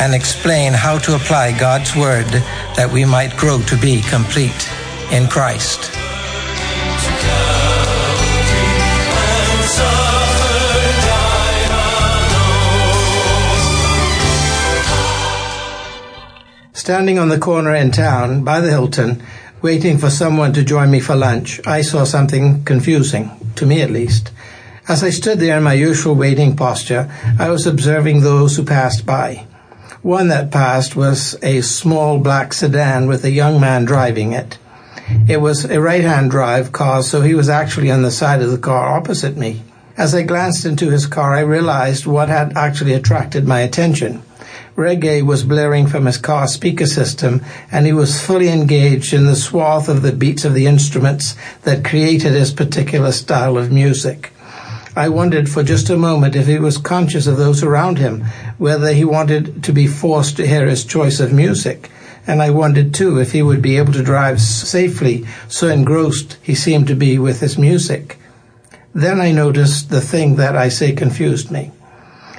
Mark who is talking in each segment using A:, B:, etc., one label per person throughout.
A: and explain how to apply God's Word that we might grow to be complete in Christ. Standing on the corner in town by the Hilton, waiting for someone to join me for lunch, I saw something confusing, to me at least. As I stood there in my usual waiting posture, I was observing those who passed by. One that passed was a small black sedan with a young man driving it. It was a right-hand drive car, so he was actually on the side of the car opposite me. As I glanced into his car, I realized what had actually attracted my attention. Reggae was blaring from his car speaker system, and he was fully engaged in the swath of the beats of the instruments that created his particular style of music. I wondered for just a moment if he was conscious of those around him, whether he wanted to be forced to hear his choice of music. And I wondered too if he would be able to drive safely, so engrossed he seemed to be with his music. Then I noticed the thing that I say confused me.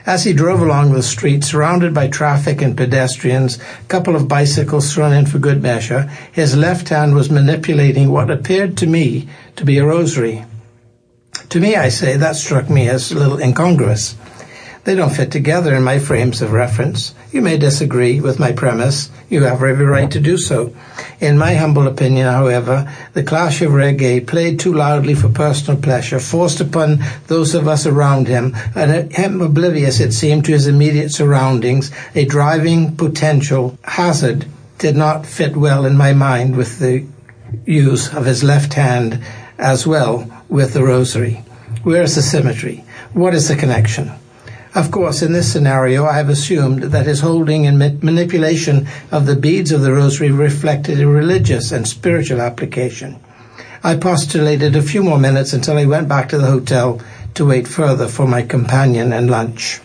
A: As he drove along the street, surrounded by traffic and pedestrians, a couple of bicycles thrown in for good measure, his left hand was manipulating what appeared to me to be a rosary. To me, I say, that struck me as a little incongruous. They don't fit together in my frames of reference. You may disagree with my premise. You have every right to do so. In my humble opinion, however, the clash of reggae played too loudly for personal pleasure, forced upon those of us around him, and him oblivious, it seemed, to his immediate surroundings, a driving potential hazard did not fit well in my mind with the use of his left hand as well with the rosary. Where is the symmetry? What is the connection? Of course, in this scenario, I have assumed that his holding and manipulation of the beads of the rosary reflected a religious and spiritual application. I postulated a few more minutes until I went back to the hotel to wait further for my companion and lunch.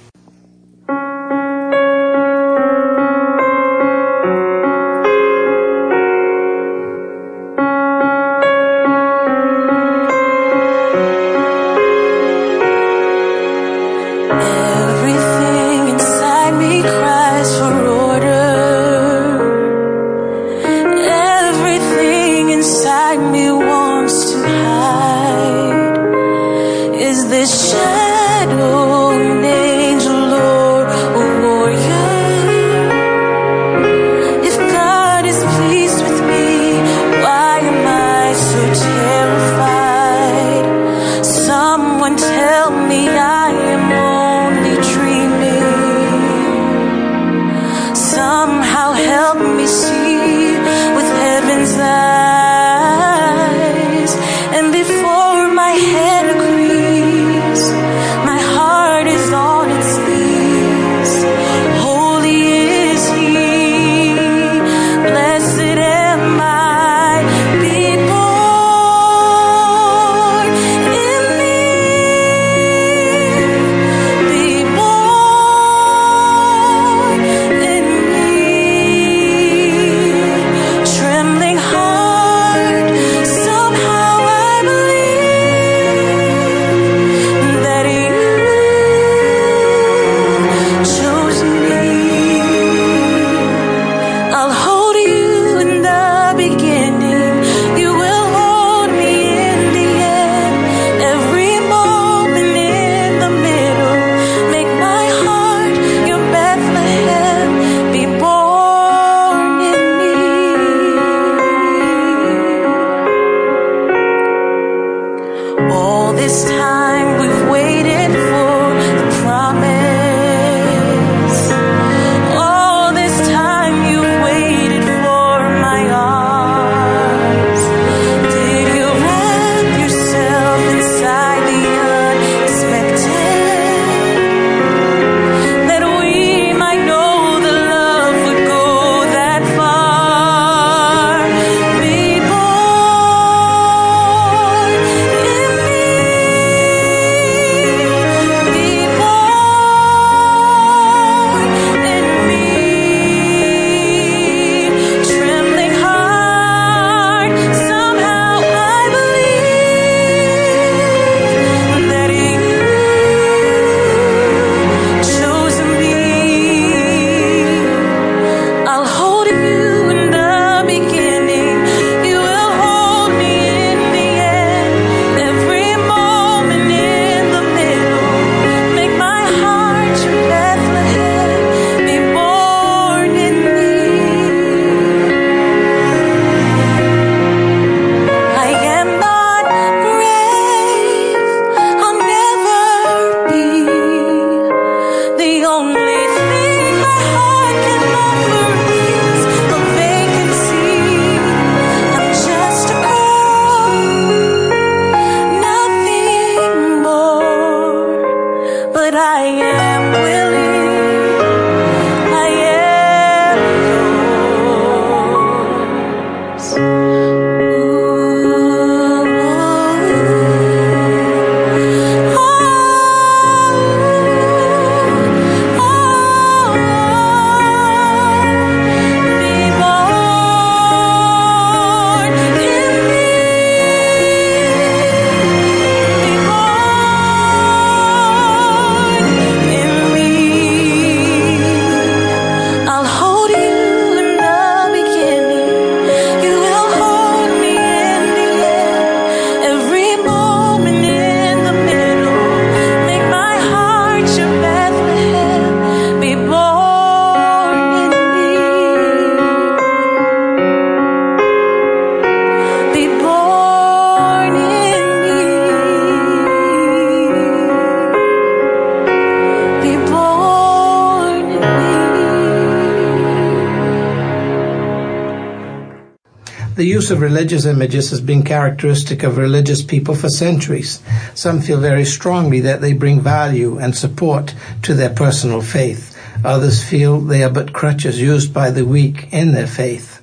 A: Of religious images has been characteristic of religious people for centuries. Some feel very strongly that they bring value and support to their personal faith. Others feel they are but crutches used by the weak in their faith.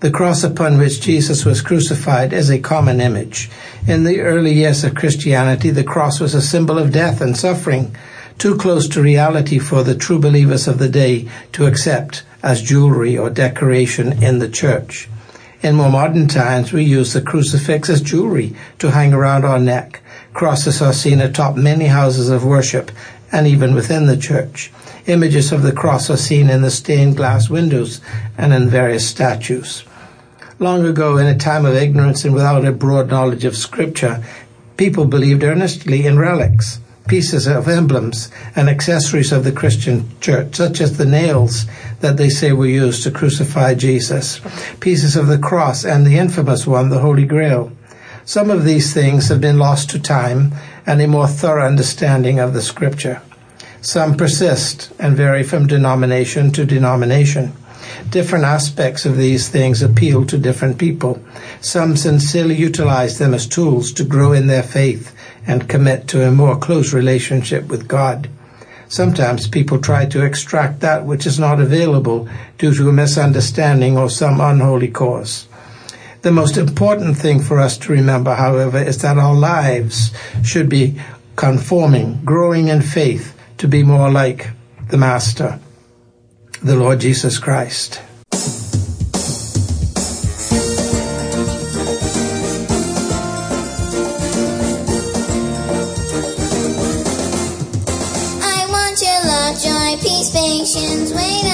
A: The cross upon which Jesus was crucified is a common image. In the early years of Christianity, the cross was a symbol of death and suffering, too close to reality for the true believers of the day to accept as jewelry or decoration in the church. In more modern times, we use the crucifix as jewelry to hang around our neck. Crosses are seen atop many houses of worship and even within the church. Images of the cross are seen in the stained glass windows and in various statues. Long ago, in a time of ignorance and without a broad knowledge of Scripture, people believed earnestly in relics pieces of emblems and accessories of the Christian church, such as the nails that they say were used to crucify Jesus, pieces of the cross, and the infamous one, the Holy Grail. Some of these things have been lost to time and a more thorough understanding of the Scripture. Some persist and vary from denomination to denomination. Different aspects of these things appeal to different people. Some sincerely utilize them as tools to grow in their faith and commit to a more close relationship with God. Sometimes people try to extract that which is not available due to a misunderstanding or some unholy cause. The most important thing for us to remember, however, is that our lives should be conforming, growing in faith to be more like the Master, the Lord Jesus Christ. expansions wait up.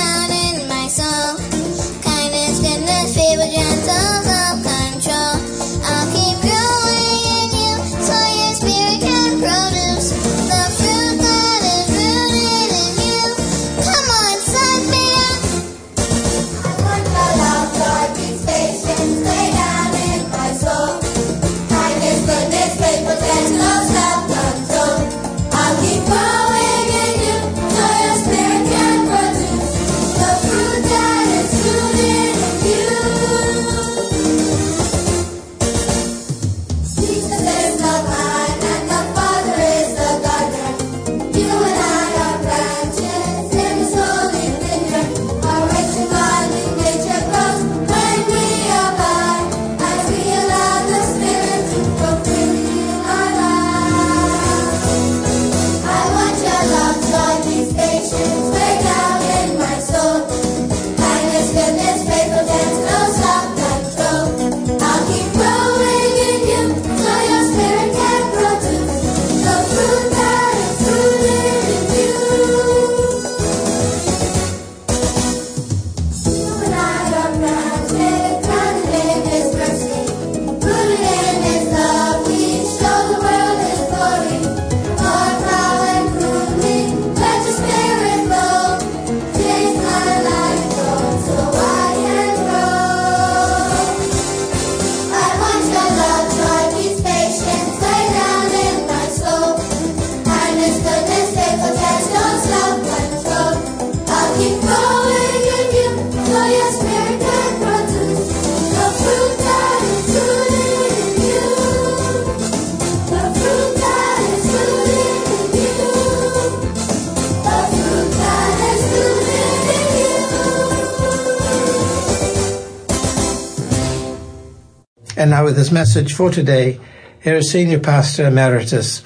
A: And now with his message for today, here is Senior Pastor Emeritus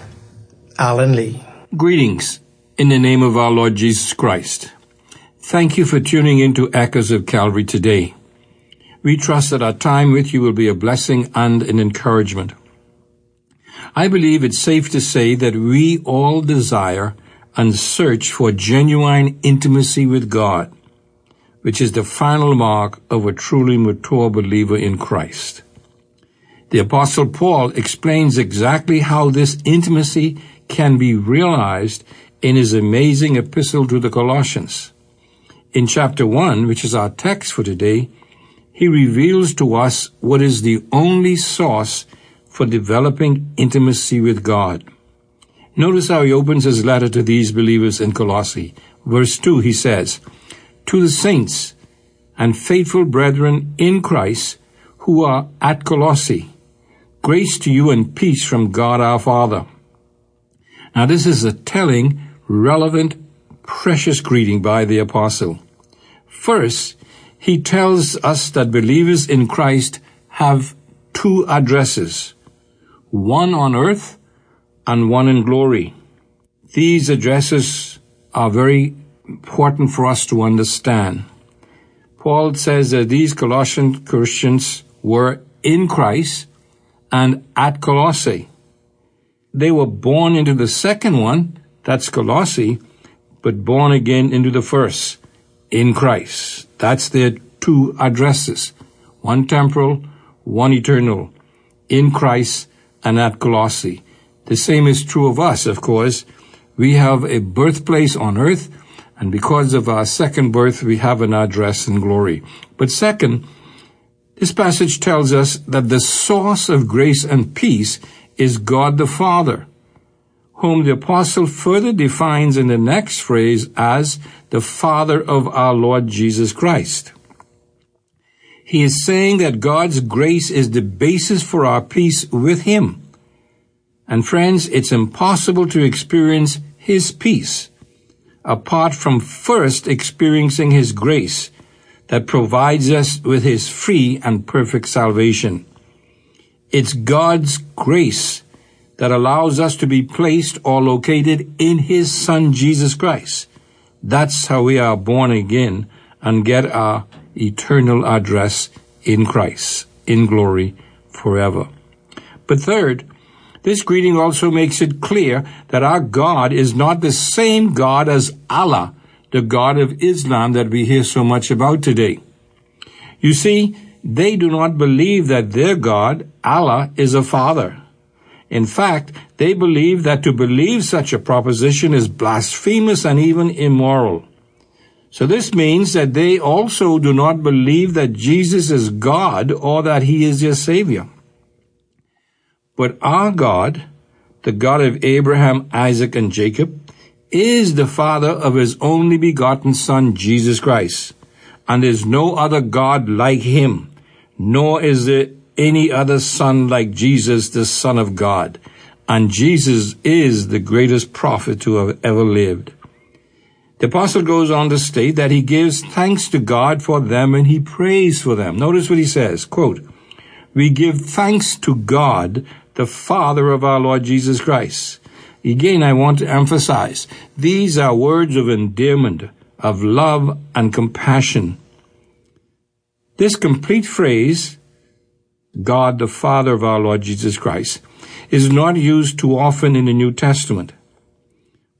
A: Alan Lee.
B: Greetings in the name of our Lord Jesus Christ. Thank you for tuning in to Echoes of Calvary today. We trust that our time with you will be a blessing and an encouragement. I believe it's safe to say that we all desire and search for genuine intimacy with God, which is the final mark of a truly mature believer in Christ. The Apostle Paul explains exactly how this intimacy can be realized in his amazing epistle to the Colossians. In chapter 1, which is our text for today, he reveals to us what is the only source for developing intimacy with God. Notice how he opens his letter to these believers in Colossae. Verse 2, he says, To the saints and faithful brethren in Christ who are at Colossae. Grace to you and peace from God our Father. Now this is a telling, relevant, precious greeting by the apostle. First, he tells us that believers in Christ have two addresses, one on earth and one in glory. These addresses are very important for us to understand. Paul says that these Colossian Christians were in Christ and at Colossae. They were born into the second one, that's Colossae, but born again into the first, in Christ. That's their two addresses, one temporal, one eternal, in Christ and at Colossae. The same is true of us, of course. We have a birthplace on earth, and because of our second birth, we have an address in glory. But second, this passage tells us that the source of grace and peace is God the Father, whom the apostle further defines in the next phrase as the Father of our Lord Jesus Christ. He is saying that God's grace is the basis for our peace with Him. And friends, it's impossible to experience His peace apart from first experiencing His grace that provides us with His free and perfect salvation. It's God's grace that allows us to be placed or located in His Son Jesus Christ. That's how we are born again and get our eternal address in Christ, in glory forever. But third, this greeting also makes it clear that our God is not the same God as Allah the God of Islam that we hear so much about today. You see, they do not believe that their God, Allah, is a father. In fact, they believe that to believe such a proposition is blasphemous and even immoral. So this means that they also do not believe that Jesus is God or that he is their Savior. But our God, the God of Abraham, Isaac, and Jacob, is the Father of his only begotten Son, Jesus Christ. And there's no other God like him, nor is there any other Son like Jesus, the Son of God. And Jesus is the greatest prophet to have ever lived. The apostle goes on to state that he gives thanks to God for them and he prays for them. Notice what he says, quote, We give thanks to God, the Father of our Lord Jesus Christ Again, I want to emphasize these are words of endearment, of love and compassion. This complete phrase, God the Father of our Lord Jesus Christ, is not used too often in the New Testament.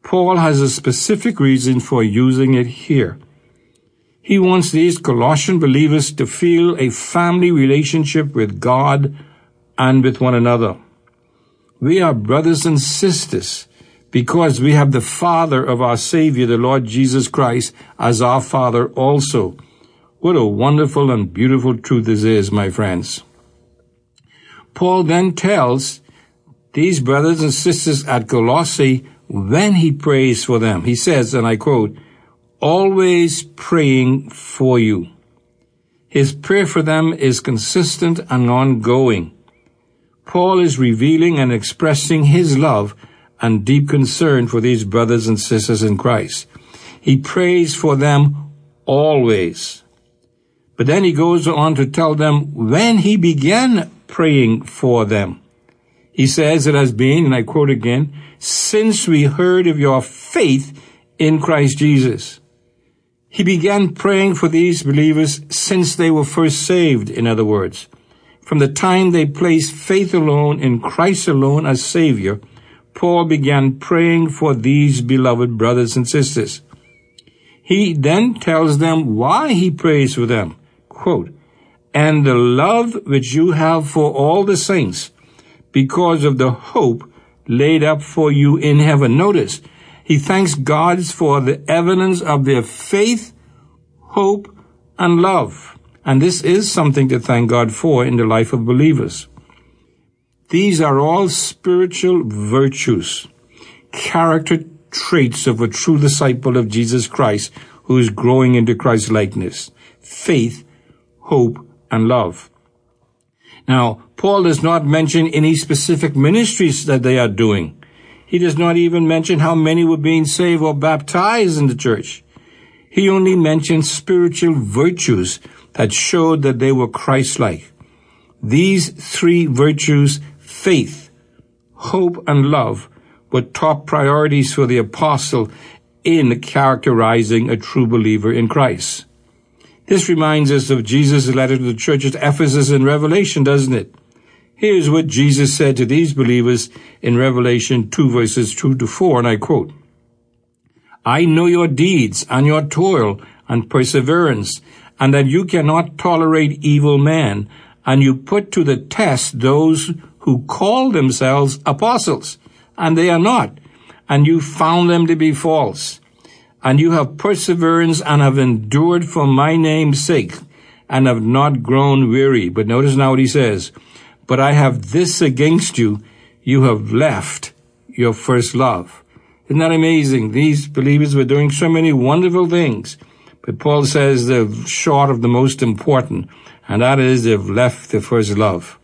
B: Paul has a specific reason for using it here. He wants these Colossian believers to feel a family relationship with God and with one another. We are brothers and sisters because we have the Father of our Savior, the Lord Jesus Christ, as our Father also. What a wonderful and beautiful truth this is, my friends. Paul then tells these brothers and sisters at Colossae when he prays for them. He says, and I quote, always praying for you. His prayer for them is consistent and ongoing. Paul is revealing and expressing his love and deep concern for these brothers and sisters in Christ. He prays for them always. But then he goes on to tell them when he began praying for them. He says it has been, and I quote again, since we heard of your faith in Christ Jesus. He began praying for these believers since they were first saved, in other words. From the time they placed faith alone in Christ alone as Savior, Paul began praying for these beloved brothers and sisters. He then tells them why he prays for them. Quote, and the love which you have for all the saints, because of the hope laid up for you in heaven. Notice, he thanks God for the evidence of their faith, hope, and love. And this is something to thank God for in the life of believers. These are all spiritual virtues, character traits of a true disciple of Jesus Christ who is growing into Christ's likeness, faith, hope, and love. Now, Paul does not mention any specific ministries that they are doing. He does not even mention how many were being saved or baptized in the church. He only mentions spiritual virtues that showed that they were Christ-like. These three virtues, faith, hope, and love, were top priorities for the apostle in characterizing a true believer in Christ. This reminds us of Jesus' letter to the church at Ephesus in Revelation, doesn't it? Here's what Jesus said to these believers in Revelation 2 verses 2 to 4, and I quote, I know your deeds and your toil and perseverance, and that you cannot tolerate evil men, and you put to the test those who call themselves apostles, and they are not, and you found them to be false. And you have perseverance and have endured for my name's sake, and have not grown weary. But notice now what he says, but I have this against you, you have left your first love. Isn't that amazing? These believers were doing so many wonderful things, but Paul says they've short of the most important, and that is they've left their first love.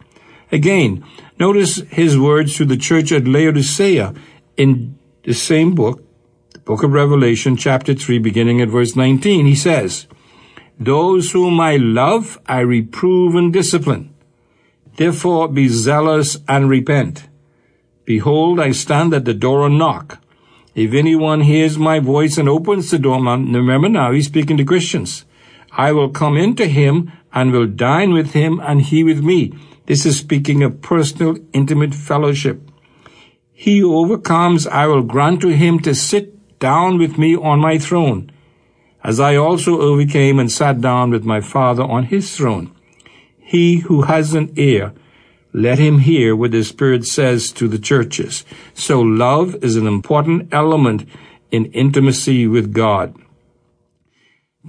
B: Again, notice his words to the church at Laodicea in the same book, the book of Revelation, chapter 3, beginning at verse 19. He says, Those whom I love, I reprove and discipline. Therefore be zealous and repent. Behold, I stand at the door and knock. If anyone hears my voice and opens the door, remember now he's speaking to Christians. I will come into him and will dine with him and he with me. This is speaking of personal, intimate fellowship. He who overcomes, I will grant to him to sit down with me on my throne, as I also overcame and sat down with my Father on his throne. He who has an ear, let him hear what the Spirit says to the churches. So love is an important element in intimacy with God.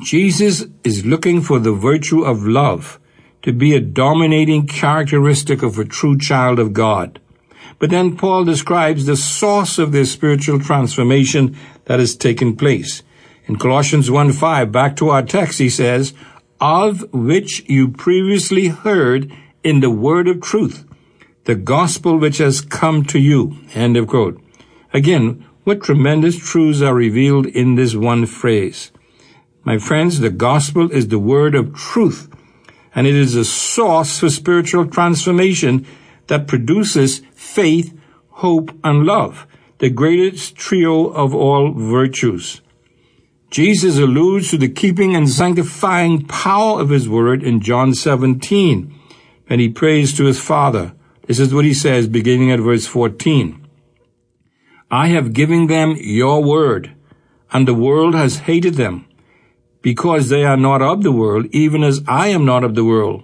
B: Jesus is looking for the virtue of love to be a dominating characteristic of a true child of God. But then Paul describes the source of this spiritual transformation that has taken place. In Colossians 1:5, back to our text, he says, of which you previously heard in the word of truth, the gospel which has come to you. End of quote. Again, what tremendous truths are revealed in this one phrase. My friends, the gospel is the word of truth, and it is a source for spiritual transformation that produces faith, hope, and love, the greatest trio of all virtues. Jesus alludes to the keeping and sanctifying power of his word in John 17 when he prays to his Father. This is what he says beginning at verse 14. I have given them your word, and the world has hated them, because they are not of the world, even as I am not of the world.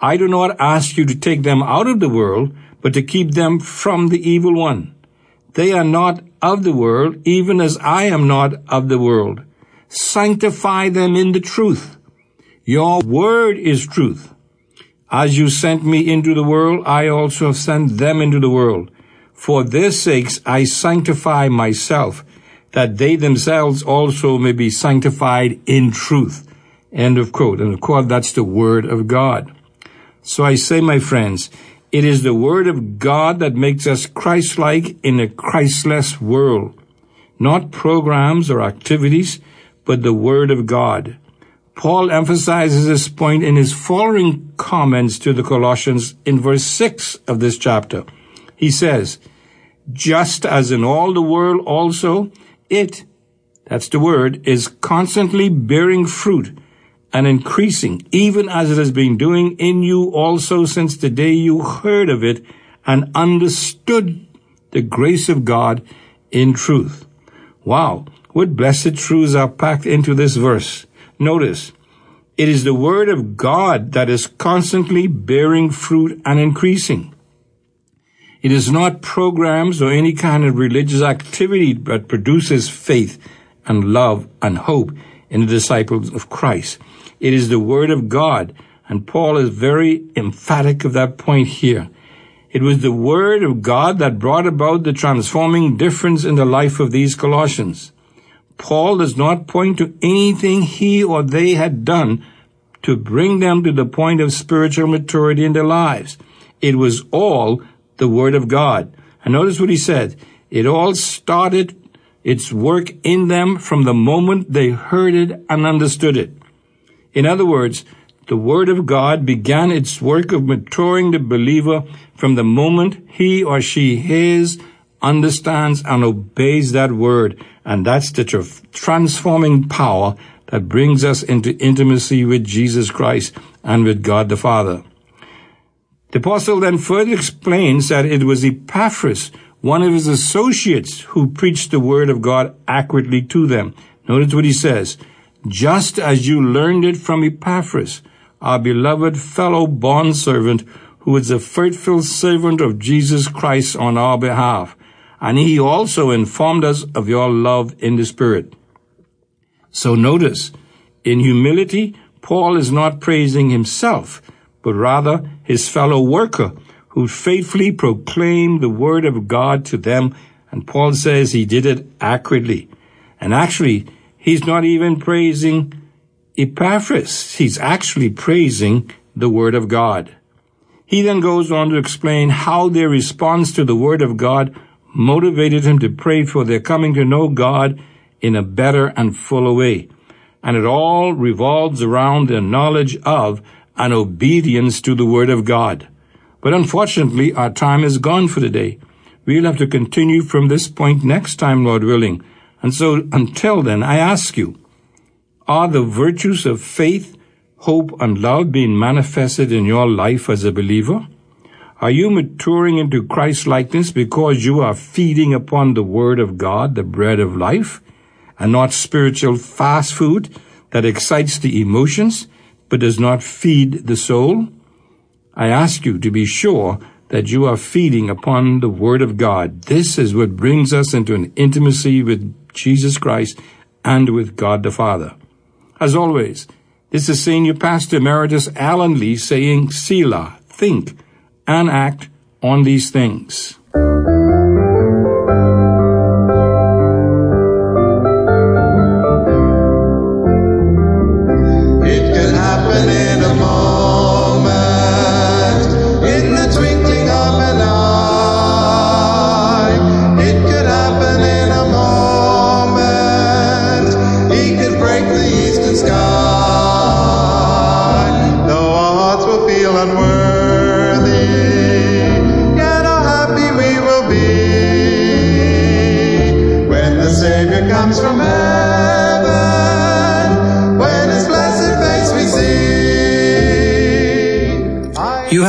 B: I do not ask you to take them out of the world, but to keep them from the evil one. They are not of the world, even as I am not of the world sanctify them in the truth. Your word is truth. As you sent me into the world, I also have sent them into the world. For their sakes I sanctify myself, that they themselves also may be sanctified in truth. End of quote. And of course, that's the word of God. So I say, my friends, it is the word of God that makes us Christ-like in a Christless world. Not programs or activities, but the Word of God. Paul emphasizes this point in his following comments to the Colossians in verse 6 of this chapter. He says, Just as in all the world also, it, that's the word, is constantly bearing fruit and increasing, even as it has been doing in you also since the day you heard of it and understood the grace of God in truth. Wow. What blessed truths are packed into this verse. Notice, it is the word of God that is constantly bearing fruit and increasing. It is not programs or any kind of religious activity that produces faith and love and hope in the disciples of Christ. It is the word of God, and Paul is very emphatic of that point here. It was the word of God that brought about the transforming difference in the life of these Colossians. Paul does not point to anything he or they had done to bring them to the point of spiritual maturity in their lives. It was all the Word of God. And notice what he said. It all started its work in them from the moment they heard it and understood it. In other words, the Word of God began its work of maturing the believer from the moment he or she hears, understands, and obeys that Word. And that's the transforming power that brings us into intimacy with Jesus Christ and with God the Father. The apostle then further explains that it was Epaphras, one of his associates, who preached the word of God accurately to them. Notice what he says. Just as you learned it from Epaphras, our beloved fellow bondservant, who is a faithful servant of Jesus Christ on our behalf. And he also informed us of your love in the Spirit. So notice, in humility, Paul is not praising himself, but rather his fellow worker who faithfully proclaimed the word of God to them. And Paul says he did it accurately. And actually, he's not even praising Epaphras. He's actually praising the word of God. He then goes on to explain how their response to the word of God motivated him to pray for their coming to know God in a better and fuller way. And it all revolves around their knowledge of and obedience to the Word of God. But unfortunately, our time is gone for today. We'll have to continue from this point next time, Lord willing. And so until then, I ask you, are the virtues of faith, hope, and love being manifested in your life as a believer? Are you maturing into Christ likeness because you are feeding upon the Word of God, the bread of life? and not spiritual fast food that excites the emotions but does not feed the soul? I ask you to be sure that you are feeding upon the Word of God. This is what brings us into an intimacy with Jesus Christ and with God the Father. As always, this is Senior Pastor Emeritus Alan Lee saying, Selah, think and act on these things.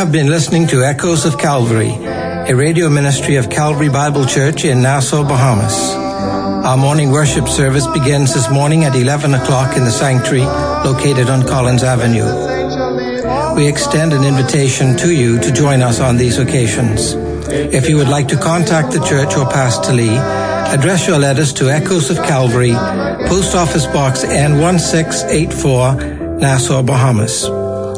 A: Have been listening to Echoes of Calvary, a radio ministry of Calvary Bible Church in Nassau, Bahamas. Our morning worship service begins this morning at 11 o'clock in the sanctuary located on Collins Avenue. We extend an invitation to you to join us on these occasions. If you would like to contact the church or Pastor Lee, address your letters to Echoes of Calvary, Post Office Box N1684, Nassau, Bahamas.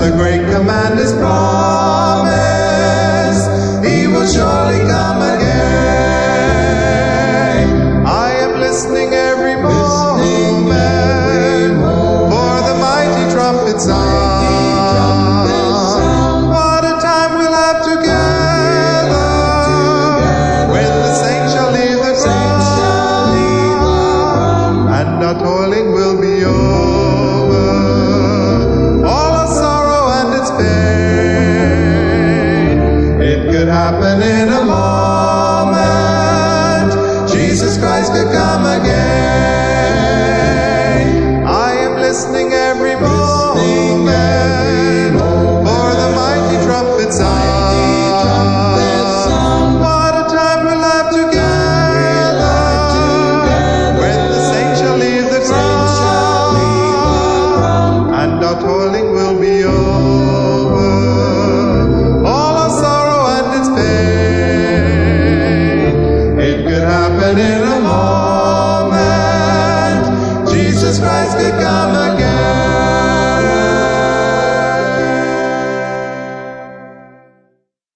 C: the great command is promised. He will surely come again. I am listening every listening moment, every for the mighty trumpet sound. What a time we'll have together we'll when the saints shall leave the ground and our toiling will be over. happening along.